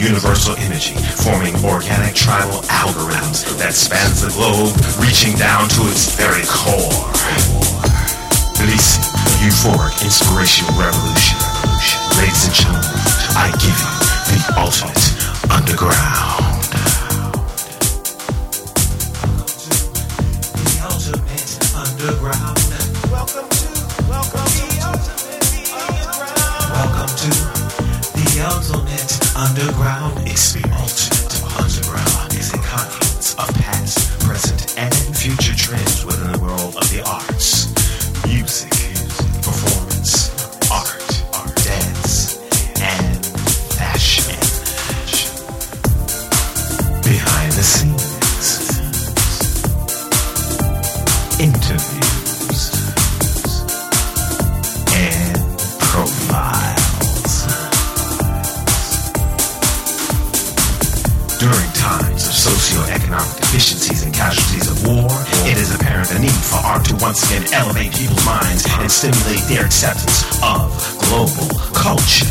universal energy, forming organic tribal algorithms that spans the globe, reaching down to its very core. Releasing euphoric inspirational revolution. Ladies and gentlemen, I give you the ultimate underground. People's minds and stimulate their acceptance of global culture.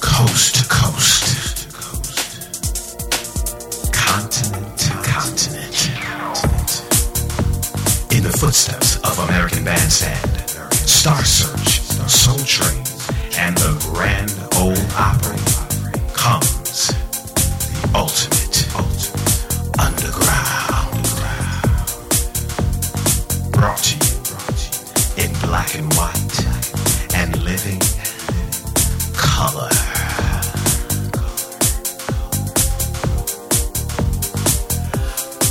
Coast to coast, continent to continent. In the footsteps of American Bandstand, Star Search, Soul Train, and the Grand Ole Opry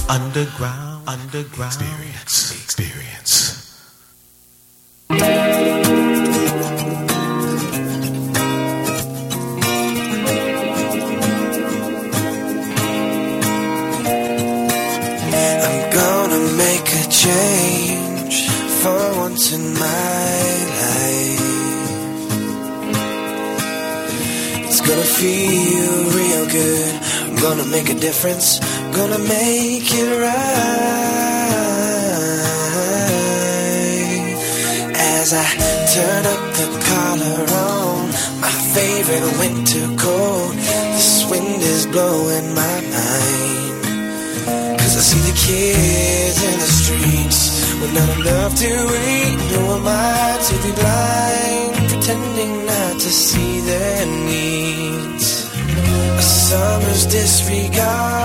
Underground, underground experience, experience. I'm gonna make a change for once in my life. It's gonna feel real good. I'm gonna make a difference. To. Who am I to be blind, pretending not to see their needs? A summer's disregard,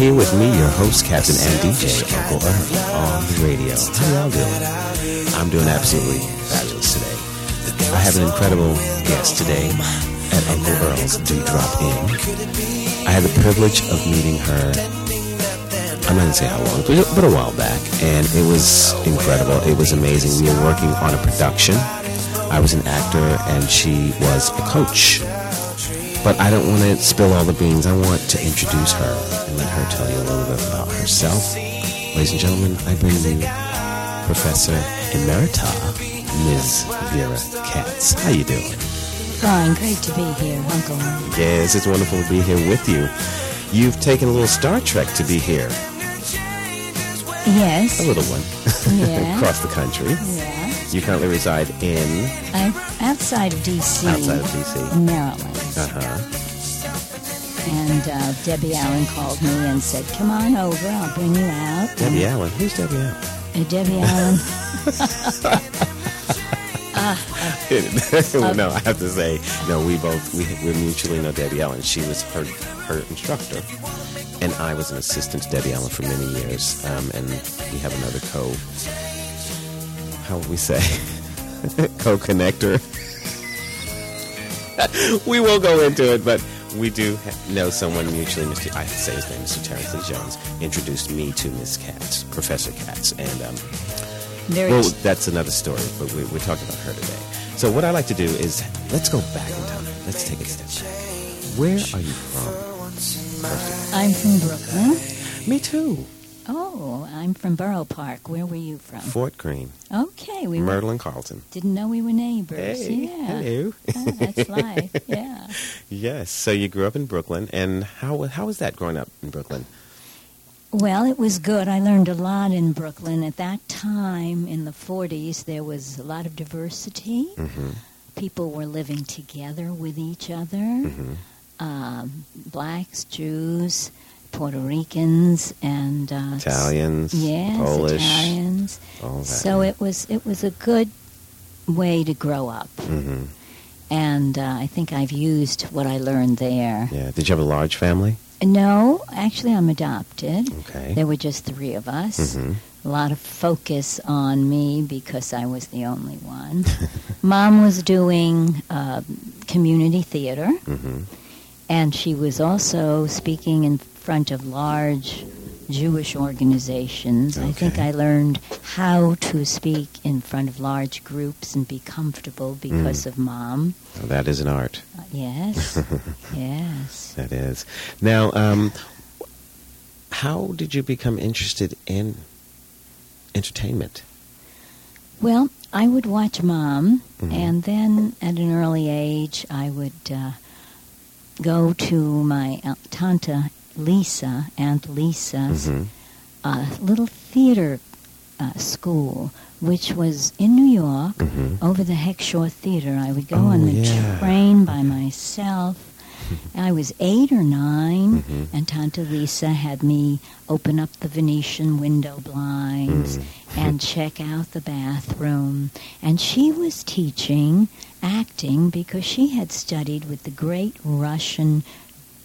Here with me, your host, Captain and DJ, Uncle Earl, on the radio. How y'all doing? I'm doing absolutely fabulous today. I have an incredible guest today at Uncle Earl's Do Drop Inn. I had the privilege of meeting her. I'm not gonna say how long, but but a while back, and it was incredible. It was amazing. We were working on a production. I was an actor, and she was a coach. But I don't want to spill all the beans. I want to introduce her and let her tell you a little bit about herself. Ladies and gentlemen, I bring you Professor Emerita, Ms. Vera Katz. How you doing? Fine, great to be here, Uncle. Yes, it's wonderful to be here with you. You've taken a little Star Trek to be here. Yes. A little one. Yeah. Across the country. Yeah. You currently reside in I'm outside of D.C. outside of DC. Maryland. Uh-huh. And uh, Debbie Allen called me and said, "Come on over. I'll bring you out." Debbie Allen. Who's Debbie Allen? Uh, Debbie Allen. well, no, I have to say, no. We both we, we mutually know Debbie Allen. She was her her instructor and I was an assistant to Debbie Allen for many years, um, and we have another co. How would we say? co-connector. we won't go into it, but we do know someone mutually. Mr. I say his name, Mr. Terrence Lee Jones, introduced me to Miss Katz, Professor Katz, and um, well, that's another story, but we, we're talking about her today. So what I like to do is let's go back in time. Let's take a step back. Where are you from? I'm from Brooklyn. Me too. Oh, I'm from Borough Park. Where were you from? Fort Greene, Okay, we were, Myrtle and Carlton. didn't know we were neighbors. Hey, yeah. hello. Oh, that's life. Yeah. Yes. So you grew up in Brooklyn, and how how was that growing up in Brooklyn? Well, it was good. I learned a lot in Brooklyn. At that time, in the 40s, there was a lot of diversity. Mm-hmm. People were living together with each other. Mm-hmm. Um, blacks, Jews, Puerto Ricans, and uh, Italians, yes, Polish, Italians. So it was it was a good way to grow up, hmm and uh, I think I've used what I learned there. Yeah. Did you have a large family? No, actually, I'm adopted. Okay. There were just three of us. hmm A lot of focus on me because I was the only one. Mom was doing uh, community theater, hmm and she was also speaking in front of large Jewish organizations. I think I learned how to speak in front of large groups and be comfortable because of mom. Oh, that is an art. Uh, yes, yes. That is. Now, um, how did you become interested in entertainment? Well, I would watch mom, Mhm. and then at an early age, I would uh, go to my tante Lisa, Aunt Lisa's Mhm. uh, little theater uh, school, which was in New York Mhm. over the Heckscher Theater. I would go Oh, on the yeah. train by myself. I was eight or 9 Mhm. and Tante Lisa had me open up the Venetian window blinds Mm. and check out the bathroom. And she was teaching acting because she had studied with the great Russian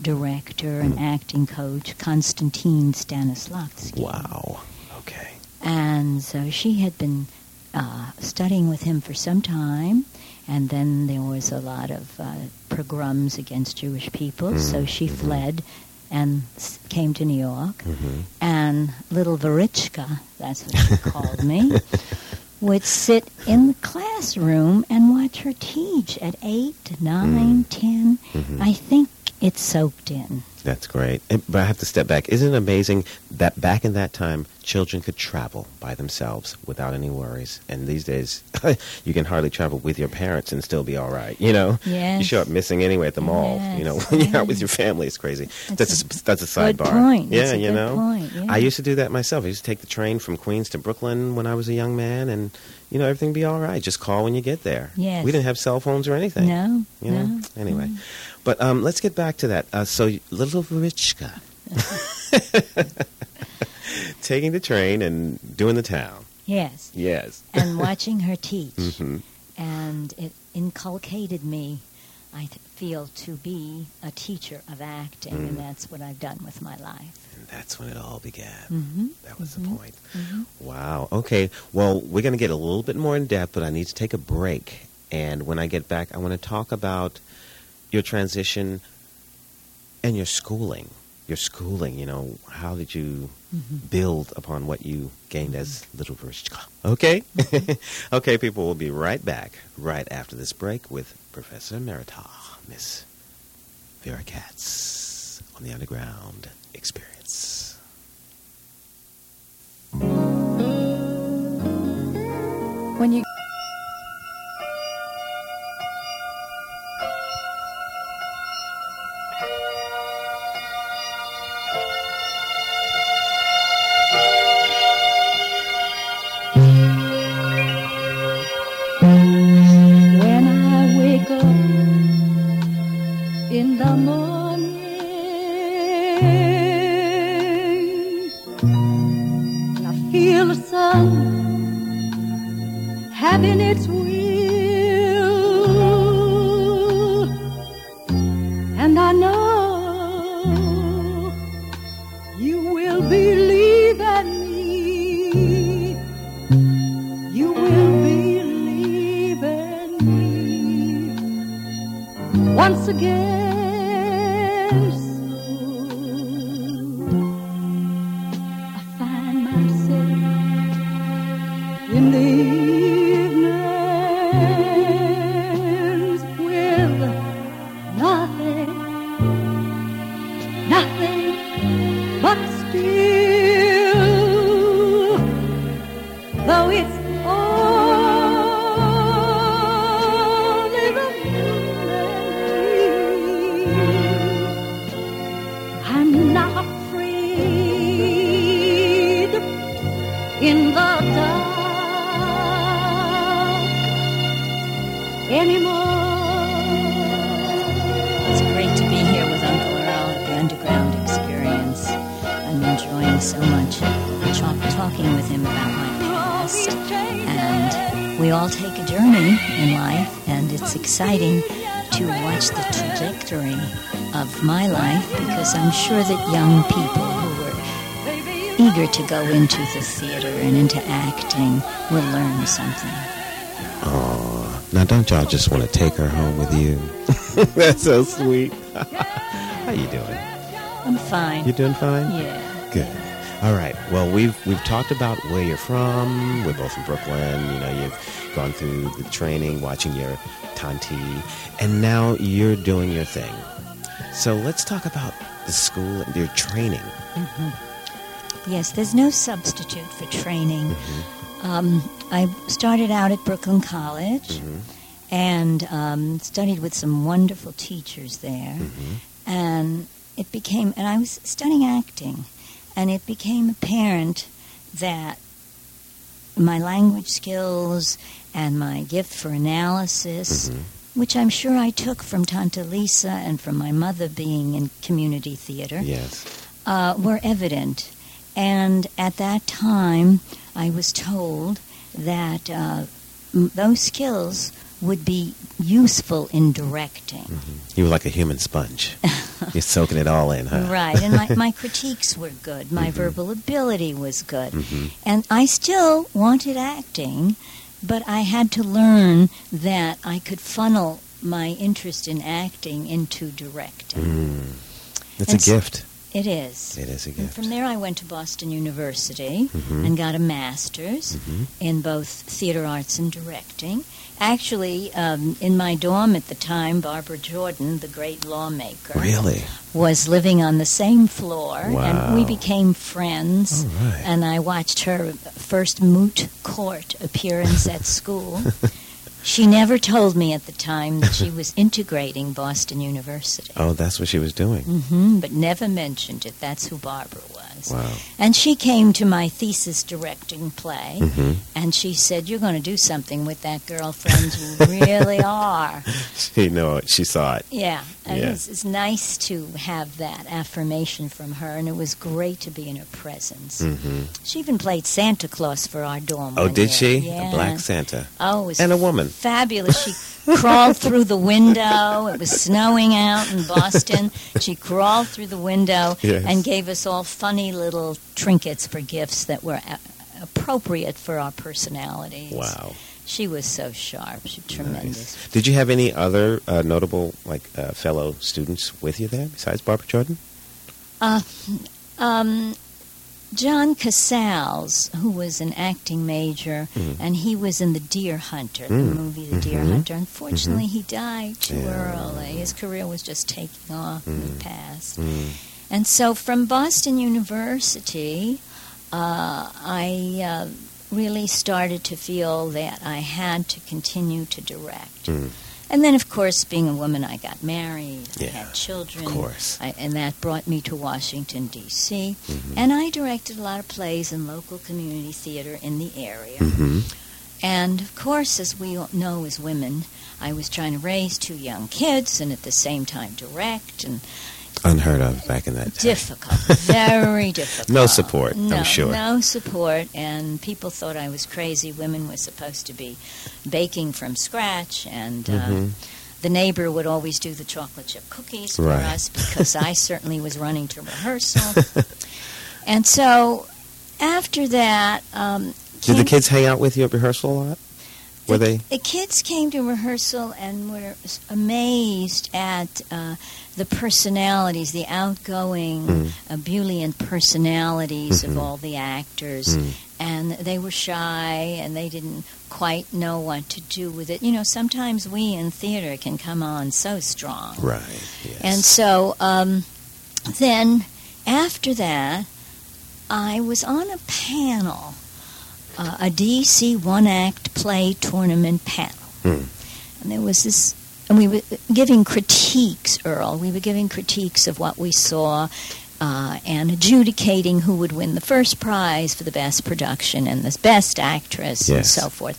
director and acting coach Konstantin Stanislavski. Wow. Okay. And so she had been uh, studying with him for some time, and then there was a lot of uh, pogroms against Jewish people, so Mhm, she mhm. fled and s- came to New York. hmm And little Verichka, that's what she called me, would sit in the classroom and watch her teach at eight, nine, ten. Mhm. I think it soaked in. That's great. And- But I have to step back. Isn't it amazing that back in that time, children could travel by themselves without any worries? And these days, you can hardly travel with your parents and still be all right. You know, you show up missing anyway at the mall. You know, Yes, when you're out with your family, it's crazy. That's That's a, that's a Good sidebar. point. Yeah, a you good know. point, yeah. I used to do that myself. I used to take the train from Queens to Brooklyn when I was a young man, and you know everything be all right. Just call when you get there. Yes. We didn't have cell phones or anything. No, You know? no. Anyway, mm-hmm. But um, let's get back to that. Uh, so, little Verichka. Taking the train and doing the town. Yes. Yes. and watching her teach. hmm And it inculcated me, I th- feel, to be a teacher of acting, Mm. and that's what I've done with my life. And that's when it all began. Mm-hmm. That was Mhm. the point. Mm-hmm. Wow. Okay. Well, we're going to get a little bit more in depth, but I need to take a break. And when I get back, I want to talk about your transition and your schooling. Your schooling, you know, how did you Mm-hmm. build upon what you gained as Little Verishka? Okay? okay, people, we'll be right back right after this break with Professor Emerita, Miss Vera Katz on the Underground Experience. When you we all take a journey in life, and it's exciting to watch the trajectory of my life because I'm sure that young people who were eager to go into the theater and into acting will learn something. Oh, now don't y'all just want to take her home with you? That's so sweet. How you doing? I'm fine. You doing fine? Yeah. Good. All right. Well, we've we've talked about where you're from. We're both from Brooklyn. You know, you've gone through the training, watching your tanti, and now you're doing your thing. So let's talk about the school and your training. Yes, there's no substitute for training. Um, I started out at Brooklyn College and um, studied with some wonderful teachers there. And it became, and I was studying acting, and it became apparent that my language skills and my gift for analysis, which I'm sure I took from Tanta Lisa and from my mother being in community theater Yes. uh, were evident. And at that time, I was told that uh, m- those skills would be useful in directing. You were like a human sponge. you're soaking it all in, huh? Right, and my, my critiques were good. My verbal ability was good. Mhm. And I still wanted acting, but I had to learn that I could funnel my interest in acting into directing. Mm. It's And a s- gift. It is. It is a And from there, I went to Boston University Mhm. and got a master's Mhm. in both theater arts and directing. Actually, um, in my dorm at the time, Barbara Jordan, the great lawmaker, Really? was living on the same floor, and we became friends. Right. And I watched her first moot court appearance at school. She never told me at the time that she was integrating Boston University. Oh, that's what she was doing. hmm but never mentioned it. That's who Barbara was. Wow. And she came to my thesis directing play, hmm and she said, "You're going to do something with that girlfriend. You really are." She know it. She saw it. Yeah, Yeah. It was, it's nice to have that affirmation from her, and it was great to be in her presence. hmm She even played Santa Claus for our dorm. Oh, did year. she? Yeah. A black Santa. Oh, And a woman. fabulous. She crawled through the window. It was snowing out in Boston. She crawled through the window Yes. and gave us all funny little trinkets for gifts that were a- appropriate for our personalities. Wow. She was so sharp. She tremendous. Nice. Did you have any other uh, notable like uh, fellow students with you there besides Barbara Jordan? Uh, um, John Cazale, who was an acting major, Mhm. and he was in The Deer Hunter, the Mm. movie The Deer Mhm. Hunter. Unfortunately, he died too Yeah. early. His career was just taking off and Mm. he passed. Mm. And so from Boston University, uh, I uh, really started to feel that I had to continue to direct. Mm. And then, of course, being a woman, I got married, I had children. Of course. I, and that brought me to Washington, D.C. Mhm. And I directed a lot of plays in local community theater in the area. hmm And of course, as we all know as women, I was trying to raise two young kids and at the same time direct and Unheard of back in that time. difficult, very difficult. No support, I'm No- sure. No support, and people thought I was crazy. Women were supposed to be baking from scratch, and uh, Mhm. the neighbor would always do the chocolate chip cookies for Right. us because I certainly was running to rehearsal. and so after that, um, Did the kids hang out with you at rehearsal a lot? Were the, they? The kids came to rehearsal and were amazed at uh, the personalities, the outgoing, Mm. ebullient personalities Mhm. of all the actors. Mm. And they were shy and they didn't quite know what to do with it. You know, sometimes we in theater can come on so strong. Right. Yes. And so um, then after that, I was on a panel, uh, a DC one act play tournament panel. Hmm. And there was this, and we were giving critiques, Earl. We were giving critiques of what we saw. Uh, and adjudicating who would win the first prize for the best production and the best actress and so forth.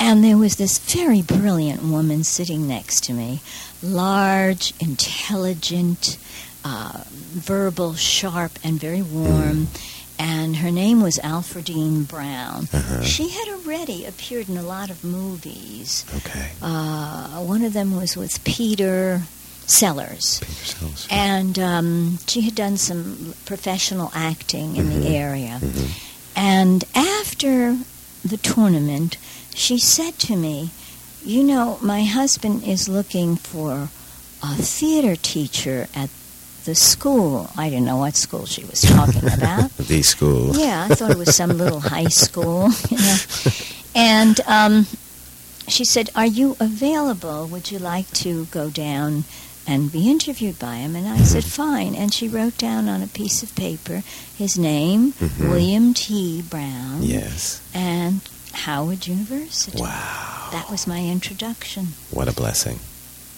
And there was this very brilliant woman sitting next to me, large, intelligent, uh, verbal, sharp, and very warm. And her name was Alfredine Brown. Uh-huh. She had already appeared in a lot of movies. Okay. Uh, one of them was with Peter Sellers. Peter Sellers. And um, she had done some professional acting in Mhm. the area. Mhm. And after the tournament, she said to me, You know, my husband is looking for a theater teacher at the school. I didn't know what school she was talking about. The school. Yeah, I thought it was some little high school, you know. And um, she said, "Are you available? Would you like to go down and be interviewed by him?" And I said, "Fine." And she wrote down on a piece of paper his name, Mhm. William T. Brown, Yes. and Howard University. Wow. That was my introduction. What a blessing.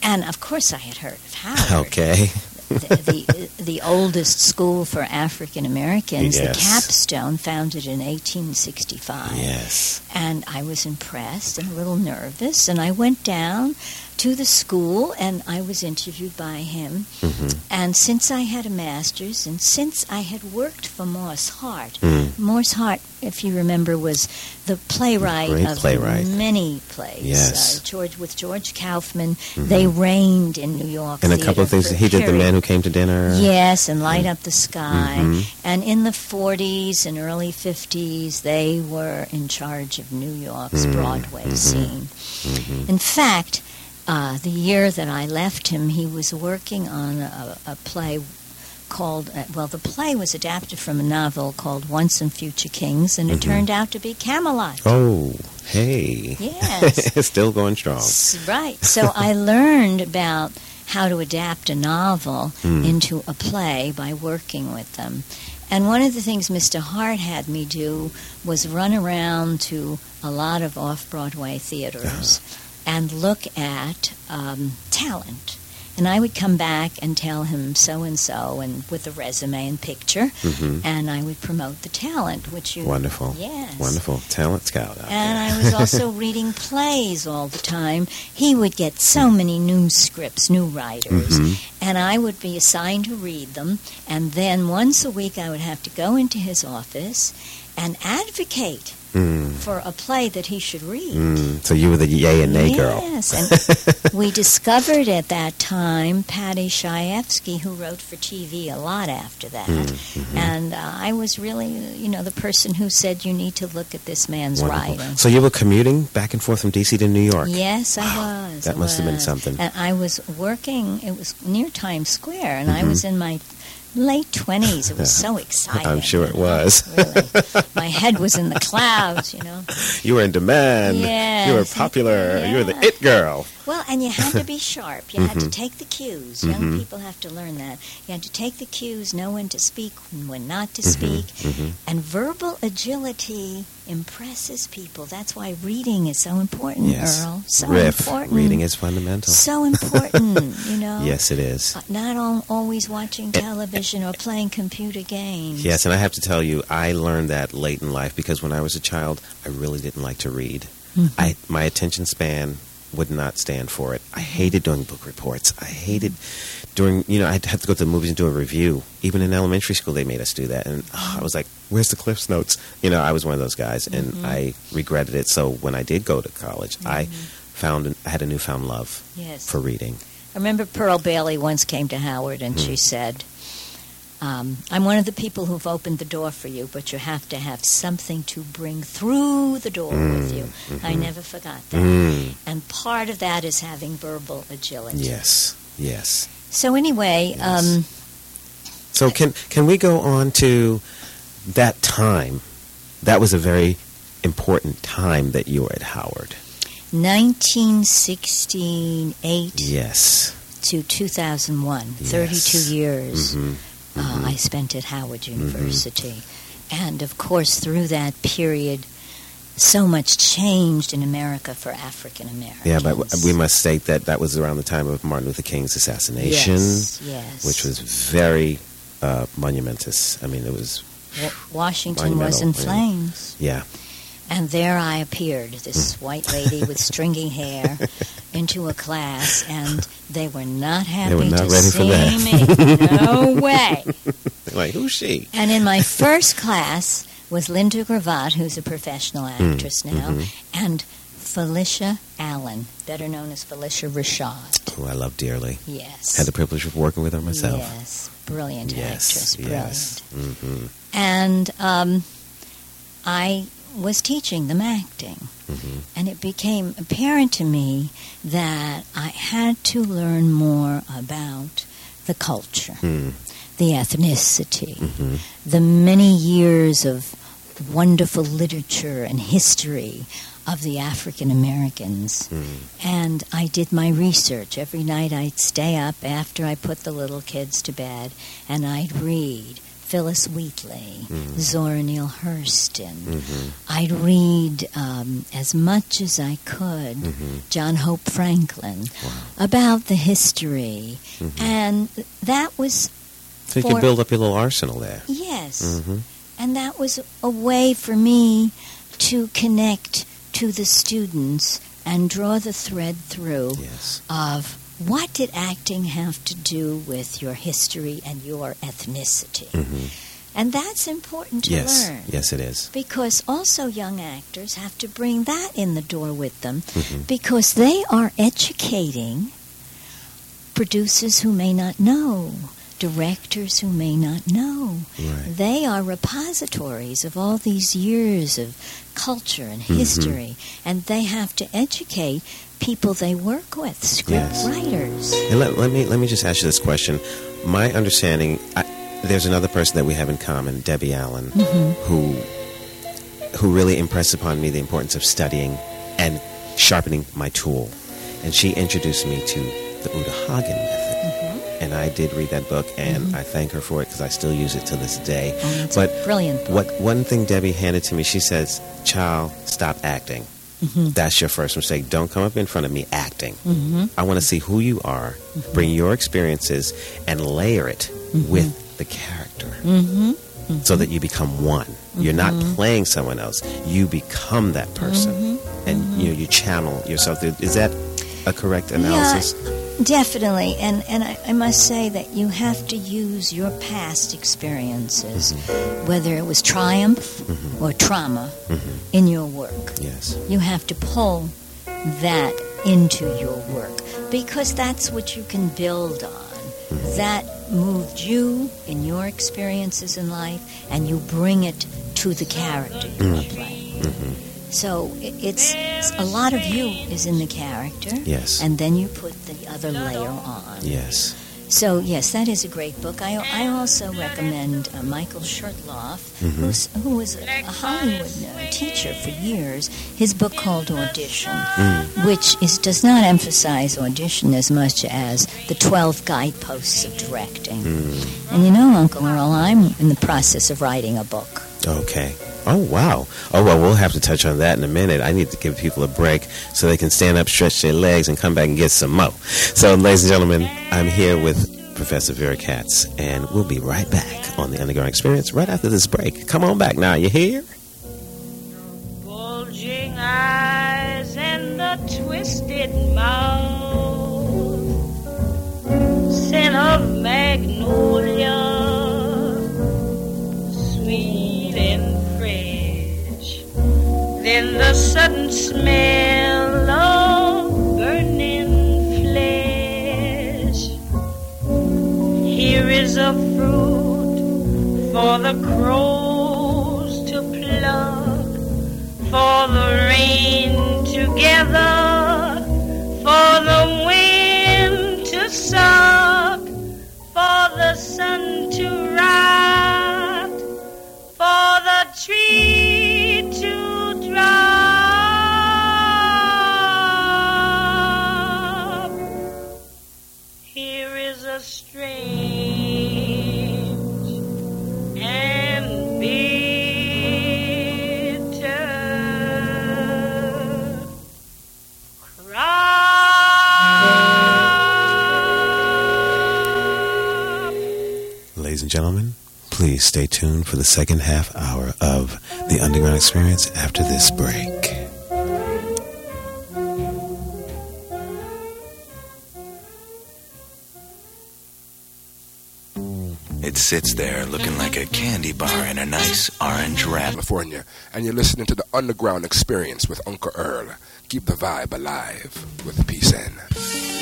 And of course, I had heard of Howard. Okay. The, the, the oldest school for African Americans, Yes. the Capstone, founded in 1865. Yes. And I was impressed and a little nervous, and I went down to the school and I was interviewed by him. hmm And since I had a master's, and since I had worked for Moss Hart, Mm. Moss Hart, if you remember, was the playwright of playwright. many plays. Yes. Uh, George with George Kaufman, Mhm. they reigned in New York. And a couple of things he did. The man who came to dinner. Yes, and Light Up the Sky. Mhm. And in the 40s and early 50s, they were in charge of New York's Mm, Broadway mhm. scene. Mhm. In fact, uh, the year that I left him, he was working on a, a play called, uh, well, the play was adapted from a novel called Once and Future Kings, and it Mhm. turned out to be Camelot. Oh, hey. Yes. Still going strong. S- Right. So I learned about how to adapt a novel Hmm. into a play by working with them. And one of the things Mr. Hart had me do was run around to a lot of off Broadway theaters and look at um, talent. And I would come back and tell him so and so, and with a resume and picture, hmm and I would promote the talent, which you Wonderful. yes, Wonderful. Talent scout out and. I was also reading plays all the time. He would get so many new scripts, new writers, Mhm. and I would be assigned to read them. And then once a week, I would have to go into his office and advocate Mm. for a play that he should read. Mm. So you were the yay and nay girl. Yes, and we discovered at that time Paddy Chayefsky, who wrote for TV a lot after that. Mm, mhm. And uh, I was really, you know, the person who said, you need to look at this man's Wonderful. writing. So you were commuting back and forth from D.C. to New York. Yes, I was. that I must have been something. And I was working, it was near Times Square, and I Mhm. was in my late 20s. It was so exciting. I'm sure it was. really. My head was in the clouds, you know. You were in demand. Yes. You were popular. You were the it girl. Well, and you had to be sharp. You had to Mhm. take the cues. Young Mhm. people have to learn that. You had to take the cues, know when to speak and when not to Mhm, speak. mhm. And verbal agility impresses people. That's why reading is so important, Yes. Earl. So Riff. important. Reading is fundamental. so important, you know. Yes, it is. Uh, Not al- always watching television or playing computer games. Yes, and I have to tell you, I learned that late in life because when I was a child, I really didn't like to read. Mhm. I my attention span would not stand for it. I hated doing book reports. I hated doing, you know, I'd have to go to the movies and do a review. Even in elementary school, they made us do that, and oh, I was like, "Where's the Cliff's notes?" You know, I was one of those guys, and Mhm. I regretted it. So when I did go to college, I Mhm. found I had a newfound love Yes. for reading. I remember Pearl Bailey once came to Howard and Hmm. she said, Um, I'm one of the people who've opened the door for you, but you have to have something to bring through the door with you. I never forgot that. Mm. And part of that is having verbal agility. Yes. Yes. So, anyway, Yes. um, So can can we go on to that time? That was a very important time that you were at Howard. 1968 Yes. to 2001, 32 Yes. years. Hmm uh, I spent at Howard University. And of course, through that period, so much changed in America for African Americans. Yeah, but we must state that that was around the time of Martin Luther King's assassination, Yes, yes. which was very uh, monumentous. I mean, it was Washington was in monumental, yeah. flames. yeah. And there I appeared, this white lady with stringy hair, into a class, and they were not happy were not to ready for see that. me. No way. Like who's she? And in my first class was Linda Gravatt, who's a professional Hmm. actress now, mhm. and Phylicia Allen, better known as Phylicia Rashad. Who I love dearly. Yes. Had the privilege of working with her myself. Yes. Brilliant actress. Brilliant. Yes. hmm And um, I was teaching them acting. hmm And it became apparent to me that I had to learn more about the culture, hmm the ethnicity, hmm the many years of wonderful literature and history of the African Americans. hmm And I did my research. Every night I'd stay up after I put the little kids to bed and I'd read Phillis Wheatley, Mhm. Zora Neale Hurston. hmm I'd read um, as much as I could hmm John Hope Franklin Wow. about the history. Mhm. And that was, So you for- could build up your little arsenal there. yes, hmm and that was a way for me to connect to the students and draw the thread through Yes. of what did acting have to do with your history and your ethnicity. hmm And that's important to Yes. learn. Yes, it is. Because also young actors have to bring that in the door with them hmm because they are educating producers who may not know, directors who may not know. Right. They are repositories of all these years of culture and Mhm. history, and they have to educate people they work with, script Yes. writers. And let, let me let me just ask you this question. My understanding, I, there's another person that we have in common, Debbie Allen, Mhm. who who really impressed upon me the importance of studying and sharpening my tool. And she introduced me to the Uta Hagen method. Mm-hmm. And I did read that book, and I thank her for it because I still use it to this day. Oh, it's But brilliant book. What one thing Debbie handed to me, she says, "Child, stop acting. Mhm. That's your first mistake. Don't come up in front of me acting. Mhm. I want to see who you are, bring your experiences, and layer it with the character Mm-hmm. so that you become one. You're not playing someone else. You become that person, and you know you channel yourself. Is that a correct analysis? Definitely, and and I, I must say that you have to use your past experiences, Mm-hmm. whether it was triumph mm-hmm. or trauma, mm-hmm. in your work. Yes. You have to pull that into your work because that's what you can build on. Mm-hmm. That moved you in your experiences in life, and you bring it to the character you are playing. So it's, it's a lot of you is in the character, Yes. and then you put the other layer on. Yes. So yes, that is a great book. I, I also recommend uh, Michael Shurtleff, Mm-hmm. who's, who was a Hollywood uh, teacher for years. His book called Audition, Mm. which is does not emphasize audition as much as the twelve guideposts of directing. Mm. And you know, Uncle Earl, I'm in the process of writing a book. Okay. Oh wow. Oh well, we'll have to touch on that in a minute. I need to give people a break so they can stand up, stretch their legs, and come back and get some more. So, ladies and gentlemen, I'm here with Professor Vera Katz, and we'll be right back on the Underground Experience right after this break. Come on back now. You hear? bulging eyes and the twisted mouth, scent of magnolia, sweet Then the sudden smell of burning flesh. Here is a fruit for the crows to pluck, for the rain to gather, for the wind to suck, for the sun to rise, for the tree please stay tuned for the second half hour of the Underground Experience after this break. It sits there looking like a candy bar in a nice orange wrap. California, and you're listening to the Underground Experience with Uncle Earl. Keep the vibe alive with Peace And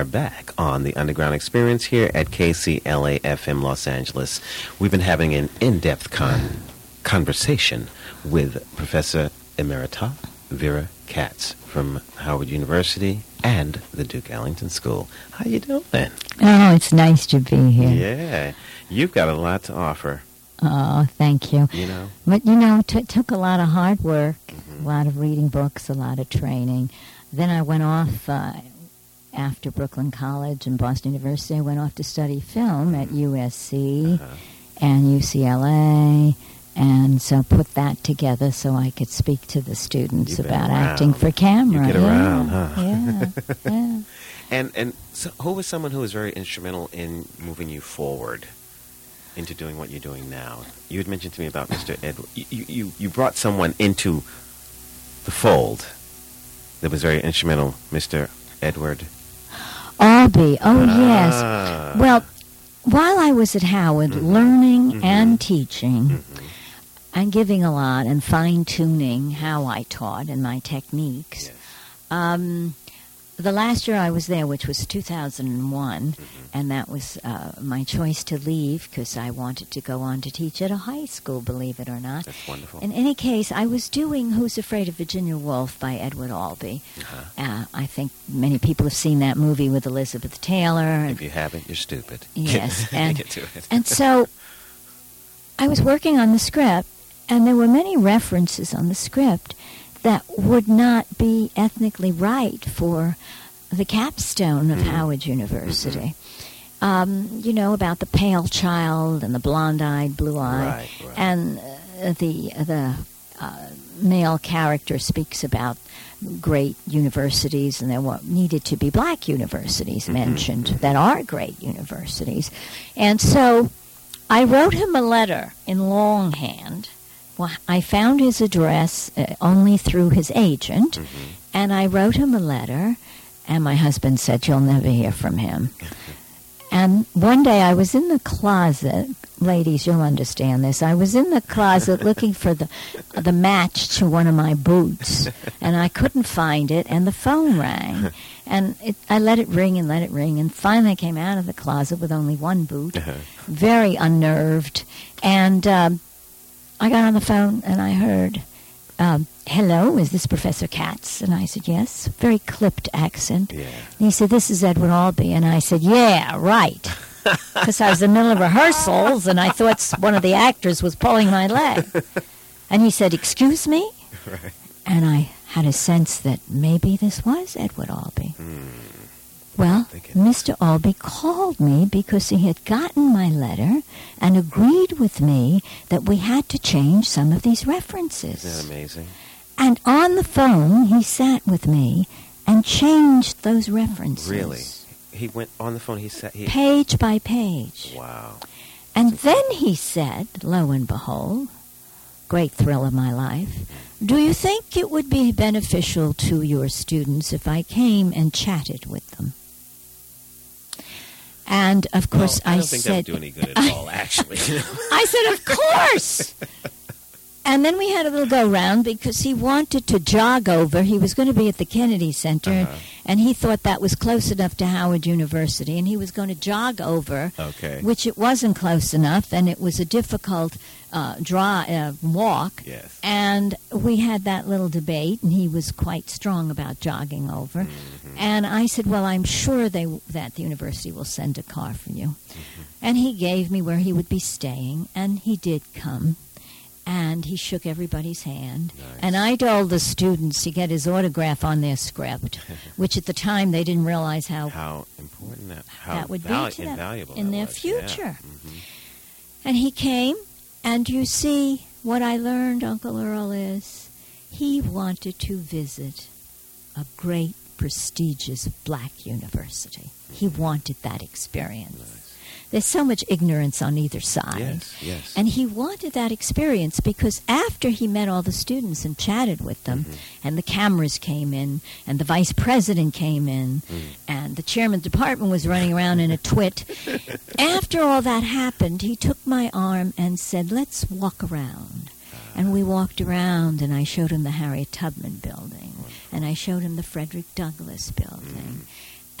are back on the Underground Experience here at KCLA FM Los Angeles. We've been having an in-depth con- conversation with Professor Emerita Vera Katz from Howard University and the Duke Ellington School. How you doing? Oh, it's nice to be here. Yeah, you've got a lot to offer. Oh, thank you. You know, But you know, it took a lot of hard work, Mm-hmm. a lot of reading books, a lot of training. Then I went off uh, after Brooklyn College and Boston University. I went off to study film at USC Uh-huh. and UCLA, and so put that together so I could speak to the students You've about acting for camera. You get yeah, around, huh? Yeah, yeah. and and so who was someone who was very instrumental in moving you forward into doing what you're doing now? You had mentioned to me about Mr. Edward. You you, you brought someone into the fold that was very instrumental, Mr. Edward. Albee. Oh yes. Ah. Well, while I was at Howard Mhm. learning Mhm. and teaching Mhm. and giving a lot and fine tuning how I taught and my techniques, Yes. um, the last year I was there, which was 2001, Mhm. and that was uh, my choice to leave because I wanted to go on to teach at a high school, believe it or not. That's wonderful. In any case, I was doing Who's Afraid of Virginia Woolf by Edward Albee. Uh-huh. Uh, I think many people have seen that movie with Elizabeth Taylor. And, If you haven't, you're stupid. Yes, and- get to it. and so I was working on the script, and there were many references on the script that would not be ethnically right for the capstone of Mhm. Howard University. Um, you know, about the pale child and the blonde eyed, blue eyed. Right, right. And uh, the, the uh, male character speaks about great universities, and there were, needed to be black universities Mm-hmm. mentioned that are great universities. And so I wrote him a letter in longhand. Well, I found his address uh, only through his agent, Mhm. and I wrote him a letter, and my husband said, You'll never hear from him. And one day I was in the closet, ladies, you'll understand this. I was in the closet looking for the the match to one of my boots, and I couldn't find it, and the phone rang, and it, I let it ring and let it ring, and finally I came out of the closet with only one boot, Uh-huh. very unnerved, and um, I got on the phone and I heard. Um, Hello, is this Professor Katz? And I said, yes. Very clipped accent. Yeah. And he said, This is Edward Albee. And I said, Yeah, right. Because I was in the middle of rehearsals and I thought one of the actors was pulling my leg. And he said, Excuse me? Right. And I had a sense that maybe this was Edward Albee. Hmm. Well, Mr. Albee called me because he had gotten my letter and agreed with me that we had to change some of these references. Isn't that amazing? And on the phone, he sat with me and changed those references. Really? He went on the phone. He said, he, Page by page. "Wow." And then he said, lo and behold, great thrill of my life, mm-hmm. do you think it would be beneficial to your students if I came and chatted with them? And of course, Well, I I, don't think that said, would do any good at all. Actually, I said, of course. and then we had a little go round because he wanted to jog over. He was going to be at the Kennedy Center, Uh-huh. and he thought that was close enough to Howard University, and he was going to jog over, okay. which it wasn't close enough, and it was a difficult uh, draw uh, walk. Yes. And we had that little debate, and he was quite strong about jogging over. Mhm. And I said, "Well, I'm sure they that the university will send a car for you." And he gave me where he would be staying, and he did come. And he shook everybody's hand. Nice. And I told the students to get his autograph on their script, which at the time they didn't realize how How important that how That would be to them in their was. Yeah. future. Mhm. And he came, and you see, what I learned, Uncle Earl, is he wanted to visit a great, prestigious black university. He wanted that experience. There's so much ignorance on either side. Yes. Yes. And he wanted that experience because after he met all the students and chatted with them, Mhm. and the cameras came in, and the vice president came in, Mm. and the chairman of the department was running around in a twit. after all that happened, he took my arm and said, Let's walk around. And we walked around, and I showed him the Harriet Tubman building, and I showed him the Frederick Douglass building.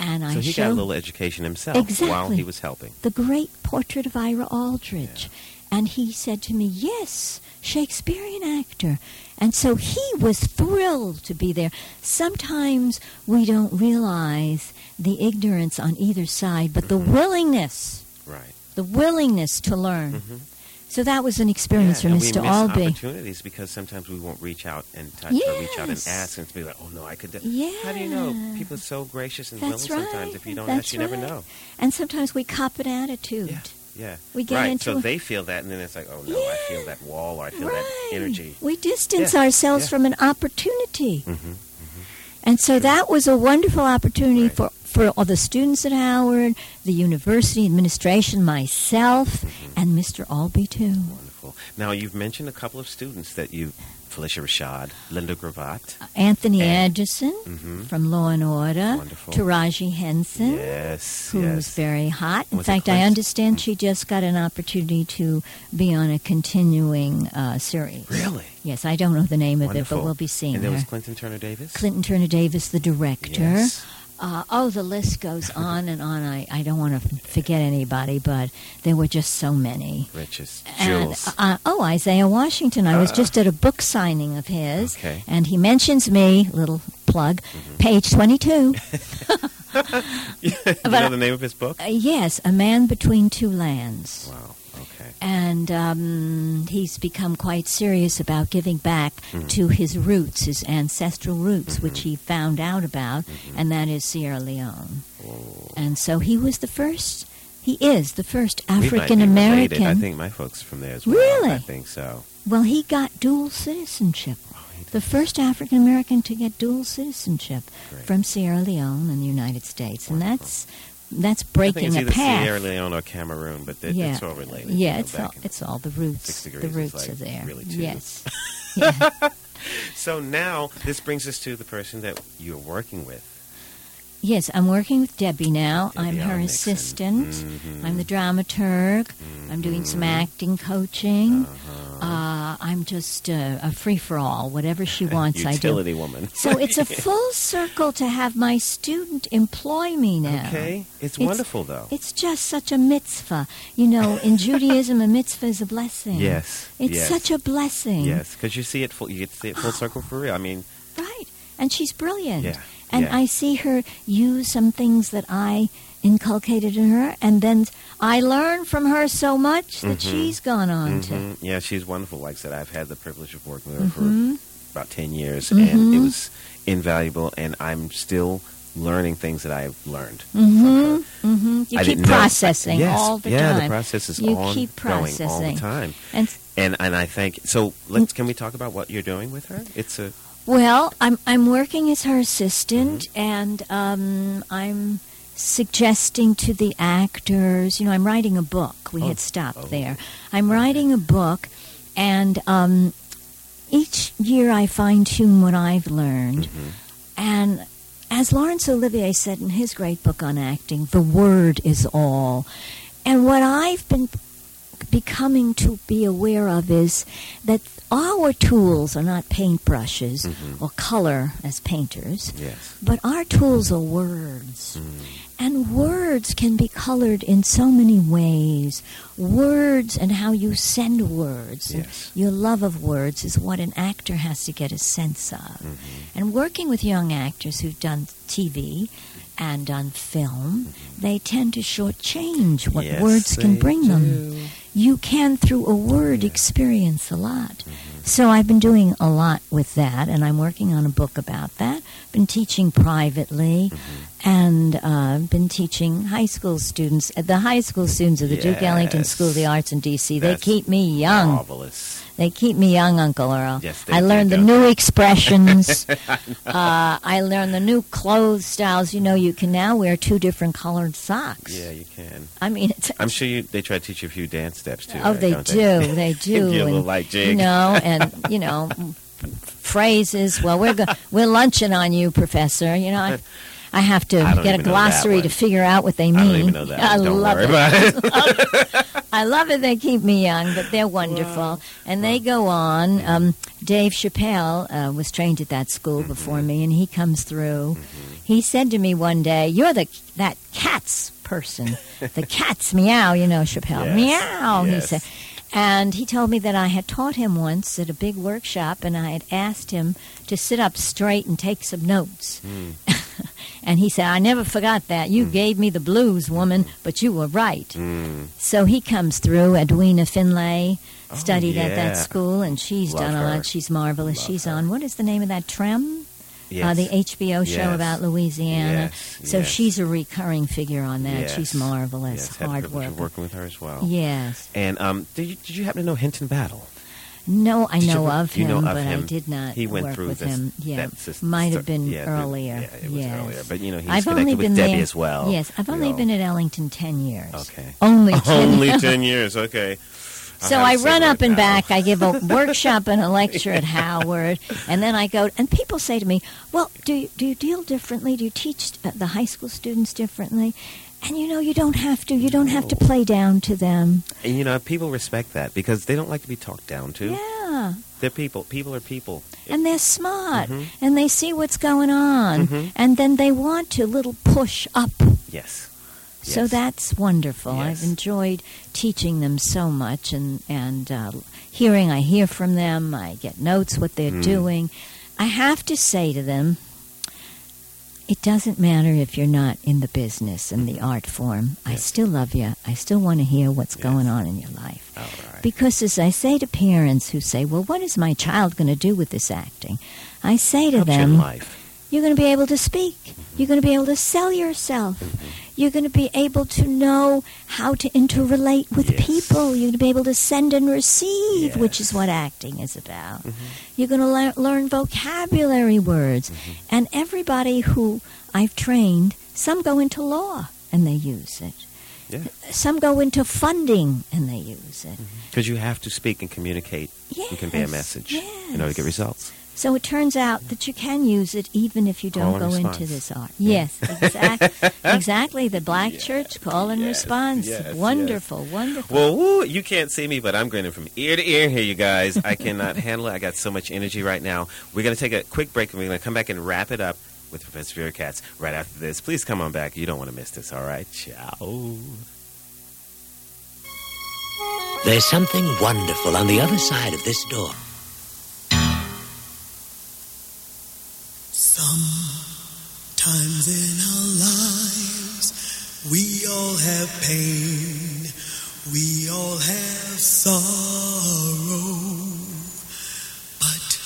And I So he got a little education himself while he was helping. the great portrait of Ira Aldridge. And he said to me, Yes, Shakespearean actor. And so he was thrilled to be there. Sometimes we don't realize the ignorance on either side, but the willingnness, Right. the willingness to learn. Mhm. So that was an experience Yeah, for Mr. miss Albee. opportunities because sometimes we won't reach out and touch or reach out and ask and be like, oh no, I could. Do. Yeah. How do you know? People are so gracious and That's willing right. sometimes. If you don't That's ask, you never know. And sometimes we cop an attitude. Yeah. Yeah. We get right. into so they feel that, and then it's like, oh no, I feel that wall or I feel that energy. We distance Yeah, ourselves yeah. from an opportunity. hmm And so that was a wonderful opportunity Right. for, for all the students at Howard, the university administration, myself, Mm-hmm. And Mr. Albee, too. Wonderful. Now you've mentioned a couple of students that you, Phylicia Rashad, Lynda Gravatt. Anthony And- Anderson Mhm. from Law and Order, Wonderful. Taraji Henson, Yes. who's yes. very hot. In Was fact, I understand she just got an opportunity to be on a continuing uh, series. Really? Yes, I don't know the name of it, but we'll be seeing And there her. was Clinton Turner Davis. Clinton Turner Davis, the director. Yes. Uh, oh, the list goes on and on. I, I don't want to forget anybody, but there were just so many. Richest. And, Jules. uh, oh, Isaiah Washington. I was just at a book signing of his, Okay. and he mentions me, little plug, page 22. you but- know the name of his book? Uh, yes, A Man Between Two Lands. Wow. And um, he's become quite serious about giving back Mm-hmm. to his roots, his ancestral roots, which he found out about, Mm-hmm. and that is Sierra Leone. Oh. And so he was the first, he is the first We might be African American. I think my folks from there as well. Really? I think so. Well, he got dual citizenship. Oh. The first African American to get dual citizenship Great. from Sierra Leone and the United States. And that's that's breaking it's a path. Sierra Leone or Cameroon, but it, yeah. it's all related. Yeah, you know, it's all, it's all the roots. Six degrees the roots like are there. really. Yes. yeah. So now this brings us to the person that you're working with. Yes, I'm working with Debbie now. Debbie I'm her Nixon. assistant. Mhm. I'm the dramaturg. I'm doing some acting coaching. Uh-huh. I'm just uh, a free for all. Whatever she wants, I do. Utility woman. So it's a full circle to have my student employ me now. Okay, it's, It's- wonderful though. It's just such a mitzvah. You know, in Judaism, a mitzvah is a blessing. yes, It's yes, such a blessing. yes, because you see it full. You get to see it full circle for real. I mean, Right. And she's brilliant. yeah, And yeah. I see her use some things that I inculcated in her, and then I learned from her so much that Mhm. she's gone on to. Mhm. Yeah, she's wonderful. Like I said, I've had the privilege of working with her Mhm. for about 10 years, and it Mhm. was invaluable, and I'm still learning things that I've learned Mm-hmm. from her. Mm-hmm. You I keep know- processing yes, all the yeah, time. Yeah, the process is You ongoing keep all the time. And And and I think so. Let's can we talk about what you're doing with her? It's a Well, I'm I'm working as her assistant, Mm-hmm. and um, I'm suggesting to the actors. You know, I'm writing a book. We Oh. had stopped Oh. there. I'm writing a book, and um, each year I fine tune what I've learned. Mm-hmm. And as Laurence Olivier said in his great book on acting, the word is all. And what I've been becoming to be aware of is that our tools are not paintbrushes Mhm. or color as painters, yes. but our tools are words. Mm. And words can be colored in so many ways. Words and how you send words. and Yes. Your love of words is what an actor has to get a sense of. Mhm. And working with young actors who've done TV and done film, they tend to shortchange what Mm-hmm. Yes, words can bring them. You can, through a word, Yeah. experience a lot. Mm-hmm. So I've been doing a lot with that, and I'm working on a book about that. Been teaching privately, Mm-hmm. and uh, been teaching high school students. uh, The high school students of the Duke Ellington School of the Arts in D.C. They keep me young. Marvelous. They keep me young, Uncle Earl. Yes, they I do, learned the new expressions. uh, I learned the new clothes styles. You know, you can now wear two different colored socks. Yeah, you can. I mean, it's, I'm sure you. They try to teach you a few dance steps too. oh, right, they don't do, they do. Give you a little light jig. you know, and you know, phrases. Well, we're go- we're lunching on you, Professor. You know, I, I have to I get a even know that glossary to figure out what they mean. I don't even know that. I. Don't love it. it. I love it. They keep me young, but they're wonderful, and they go on. Um, Dave Chappelle uh, was trained at that school Mm-hmm. before me, and he comes through. He said to me one day, "You're the that cat's person. the cat's meow, you know, Chappelle. Yes, Meow." He said. And he told me that I had taught him once at a big workshop, and I had asked him to sit up straight and take some notes. Hmm. and he said, I never forgot that. You gave me the blues, woman, but you were right. Mm. So he comes through. Edwina Findley Oh, studied at that school, and she's Love done a her. lot. She's marvelous. Love she's her. on, what is the name of that, Treme? Yes. Uh, the HBO show Yes. about Louisiana. Yes, So yes. she's a recurring figure on that. Yes. She's marvelous, Yes, had the hard work. working with her as well. Yes. And um, did you, did you happen to know Hinton Battle? No, I Did know work- of you him, know of but I did not He went work through with this- him. Yeah, that might have been yeah, earlier. yeah, it was yes. earlier. But, you know, he's I've connected only with been Debbie there, as well. Yes, I've only all- been at Ellington ten years. Okay. Only ten. Only 10 years, okay. So I, I run up and now. back. I give a workshop and a lecture at Howard, and then I go. And people say to me, "Well, do you, do you deal differently? Do you teach uh, the high school students differently?" And you know, you don't have to. You don't have to play down to them. And, you know, people respect that because they don't like to be talked down to. Yeah, They're people. People are people. and they're smart, Mhm. and they see what's going on, Mhm. and then they want to little push up. Yes. So that's wonderful. Yes. I've enjoyed teaching them so much, and and uh, hearing. I hear from them. I get notes what they're Mm. doing. I have to say to them, it doesn't matter if you're not in the business and the art form. I still love you. I still want to hear what's Yes. going on in your life. All right. Because as I say to parents who say, "Well, what is my child going to do with this acting?" I say to Helps them, life. you're going to be able to speak. You're going to be able to sell yourself. Mm-hmm. You're going to be able to know how to interrelate with Yes. people. You're going to be able to send and receive, which is what acting is about. Mhm. You're going to lear- learn vocabulary words. Mm-hmm. And everybody who I've trained, some go into law and they use it. Yeah. Some go into funding and they use it. Because you have to speak and communicate Yes. and convey a message in order to get results. So it turns out that you can use it even if you don't go response. into this art. Yes, exact, exactly. The black church call and yes, response. yes, wonderful, wonderful. Well, woo, you can't see me, but I'm grinning from ear to ear here, you guys. I cannot handle it. I got so much energy right now. We're going to take a quick break, and we're going to come back and wrap it up with Professor Vera Katz right after this. Please come on back. You don't want to miss this, all right? Ciao. There's something wonderful on the other side of this door. Sometimes in our lives, we all have pain, we all have sorrow. But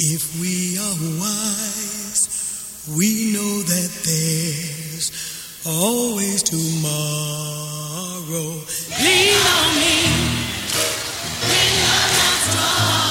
if we are wise, we know that there's always tomorrow. Lean on me. when you're not strong,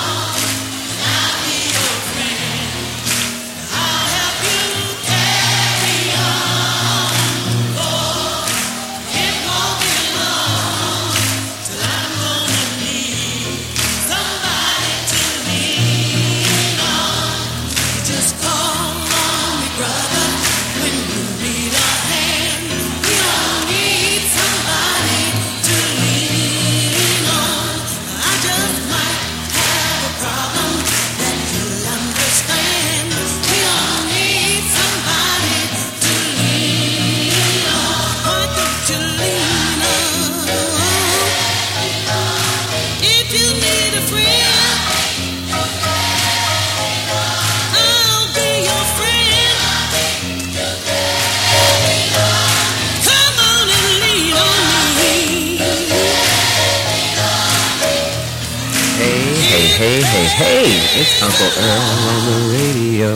hey. It's Uncle Earl on the radio.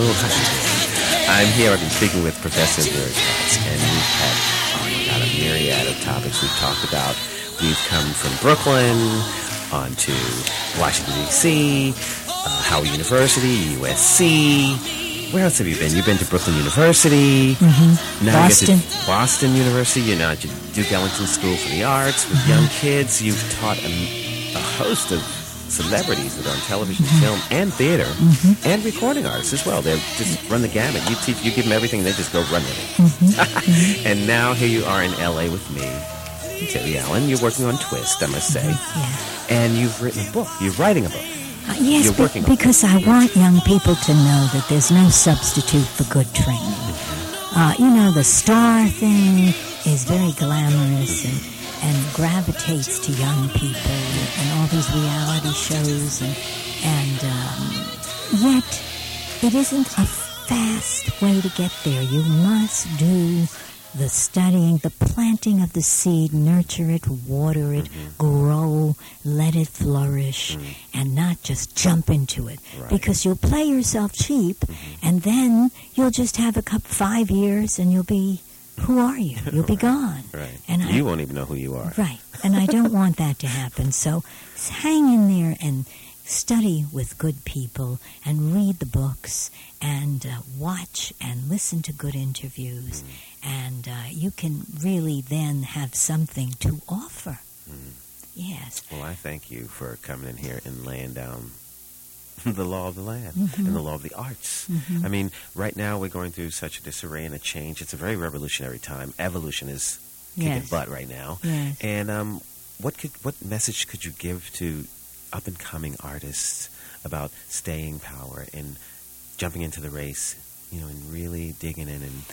I'm here. I've been speaking with Professor Vera Katz, and we've had, oh my God, a myriad of topics we've talked about. We've come from Brooklyn on to Washington, D.C., uh, Howard University, USC. Where else have you been? You've been to Brooklyn University. Mm-hmm. Now you get Boston. to Boston University. You're now at Duke Ellington School for the Arts with young kids. You've taught a, a host of celebrities that are on television, mm-hmm. film, and theater, mm-hmm. and recording artists as well. They just run the gamut. You teach, you give them everything, they just go run with it. Mm-hmm. and now here you are in L.A. with me, Debbie Allen. You're working on Twist, I must say, Yeah. and you've written a book. You're writing a book. Uh, yes, be- because I want young people to know that there's no substitute for good training. Uh, you know, the star thing is very glamorous and, and gravitates to young people and all these reality shows and and um, yet it isn't a fast way to get there. You must do the studying, the planting of the seed, nurture it, water it, mm-hmm. grow, let it flourish, mm. and not just jump into it. Right. Because you'll play yourself cheap, mm-hmm. and then you'll just have a couple five years, and you'll be, who are you? You'll be gone. Right. And I- you won't even know who you are. Right. And I don't want that to happen. So hang in there and study with good people and read the books and uh, watch and listen to good interviews. And uh, you can really then have something to offer. Yes. Well, I thank you for coming in here and laying down the law of the land Mm-hmm. and the law of the arts. Mm-hmm. I mean, right now we're going through such a disarray and a change. It's a very revolutionary time. Evolution is kicking Yes. butt right now. Yes. And um, what could what message could you give to up and coming artists about staying power and jumping into the race? You know, and really digging in and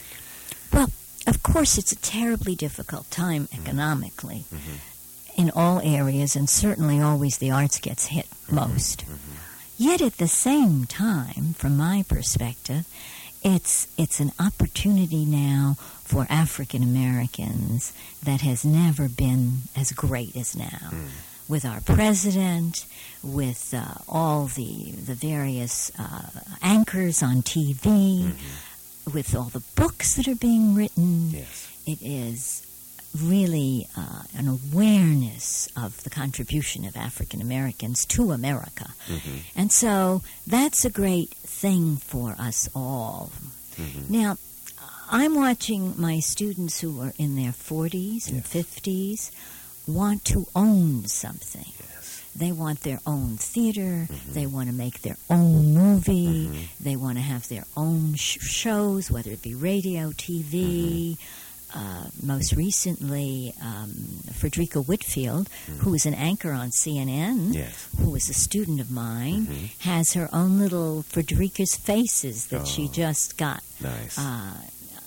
Well, of course, it's a terribly difficult time mm-hmm. economically mm-hmm. in all areas, and certainly always the arts gets hit most. Yet at the same time, from my perspective, it's it's an opportunity now for African Americans that has never been as great as now. With our president, with uh, all the the various uh, anchors on TV, with all the books that are being written, yes, it is really uh, an awareness of the contribution of African Americans to America. Mm-hmm. And so that's a great thing for us all. Mm-hmm. Now, I'm watching my students who are in their 40s and 50s want to own something. yes, They want their own theater. Mm-hmm. They want to make their own movie. They want to have their own sh- shows, whether it be radio, TV. Uh, most recently, um, Fredricka Whitfield, who is an anchor on CNN, yes. who was a student of mine, has her own little Fredricka's Faces that she Oh. just got Nice. uh,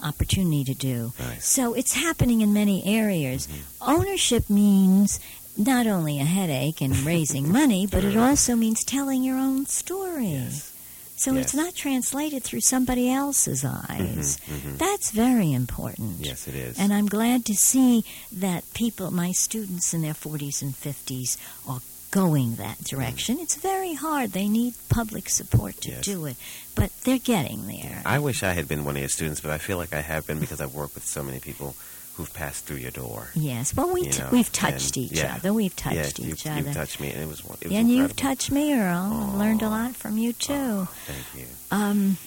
opportunity to do. Nice. So it's happening in many areas. Ownership means not only a headache and raising money, but it also means telling your own story. Yes. So it's not translated through somebody else's eyes. mhm. That's very important. Yes, it is. And I'm glad to see that people, my students in their 40s and 50s, are going that direction. It's very hard. They need public support to Yes. do it, but they're getting there. I wish I had been one of your students, but I feel like I have been because I've worked with so many people who've passed through your door. Yes. Well, we t- know, we've touched and- each yeah. other. We've touched yeah, each you've, other. You've touched me, and it was, it was and you've touched me, Earl. I've learned a lot from you too. Oh, thank you. Um,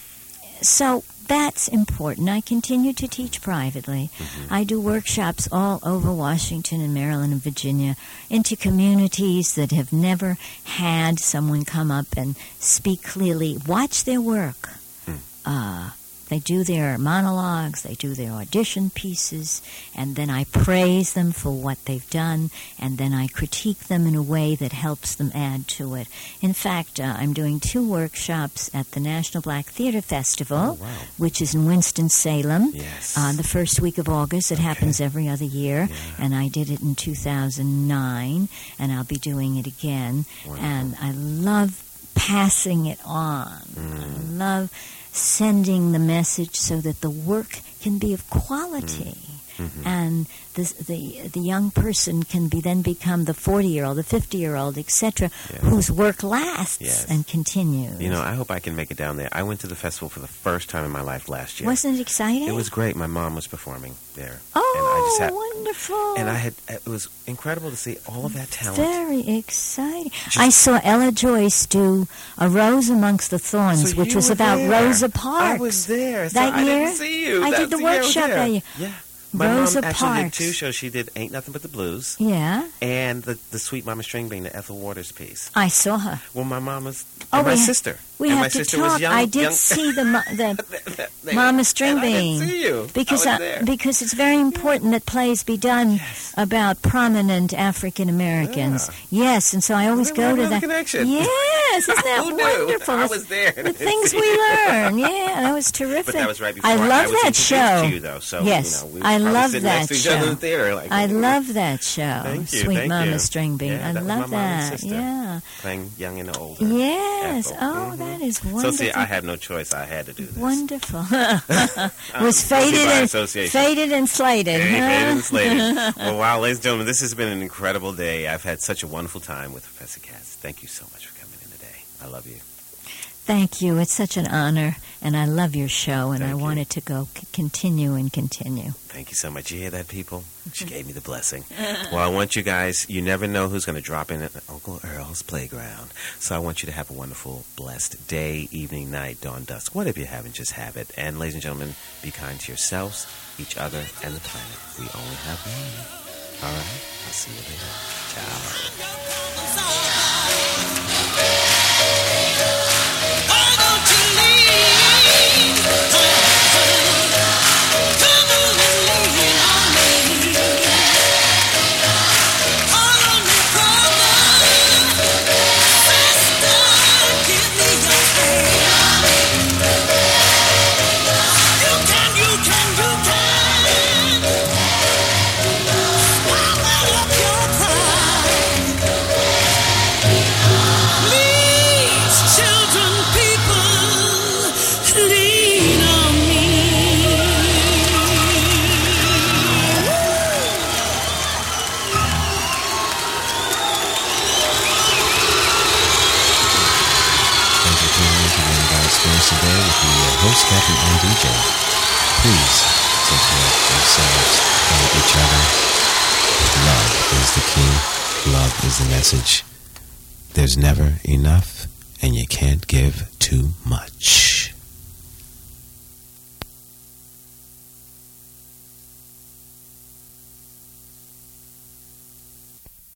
so that's important. I continue to teach privately. Mm-hmm. I do workshops all over Washington and Maryland and Virginia into communities that have never had someone come up and speak clearly. Watch their work. Hmm. Uh, they do their monologues, they do their audition pieces, and then I praise them for what they've done, and then I critique them in a way that helps them add to it. In fact, uh, I'm doing two workshops at the National Black Theater Festival, Oh, wow. which is in Winston-Salem. Yes. On the first week of August, it happens every other year, Yeah. and I did it in 2009, and I'll be doing it again. Wonderful. And I love passing it on. Mm. I love sending the message so that the work can be of quality. Mm. Mm-hmm. And the, the the young person can be then become the forty year old, the fifty year old, etc., Yes. whose work lasts Yes. and continues. You know, I hope I can make it down there. I went to the festival for the first time in my life last year. wasn't it exciting? It was great. My mom was performing there. Oh, and I just had, wonderful! And I had it was incredible to see all of that talent. Very exciting. I saw Ella Joyce do A Rose Amongst the Thorns, So which was about there. Rosa Parks. I was there. So That I year? didn't see you. I did the workshop there. that year. Yeah. My Rosa mom actually Parks. did two shows. She did Ain't Nothing But the Blues Yeah, and the, the Sweet Mama String Bean, the Ethel Waters piece. I saw her. Well, my mom was Oh, my sister. We and my have to sister was talk. young- I did young- see the the Mama String I Bean. see you. Because I I- because it's very important that plays be done about prominent African Americans. Yes, and so I always go to that. connection. Yes, isn't that wonderful? I was there. The things we learn. Yeah, that was terrific. But that was right before I love was that show. to you, though. So yes, you know, I love that next to each other in show. the theater. Like, I "Ooh." love that show. Thank you, Sweet thank Mama you. String Bean. I love my mom and that. Yeah. playing young and old. Yes. Oh, Mhm. That is wonderful. So see, I had no choice. I had to do this. Wonderful. Um, was faded and faded and slated. Huh? faded and slated. well, wow, ladies and gentlemen, this has been an incredible day. I've had such a wonderful time with Professor Katz. Thank you so much for coming in today. I love you. Thank you. It's such an honor, and I love your show, and I Thank want you. it to go c- continue and continue. Thank you so much. You hear that, people? She gave me the blessing. Well, I want you guys, you never know who's going to drop in at Uncle Earl's playground. So I want you to have a wonderful, blessed day, evening, night, dawn, dusk. Whatever you haven't, just have it. And, ladies and gentlemen, be kind to yourselves, each other, and the planet. We only have one. All right? I'll see you later. Ciao. Please take care of yourselves and each other. Love is the key. Love is the message. There's never enough, and you can't give too much.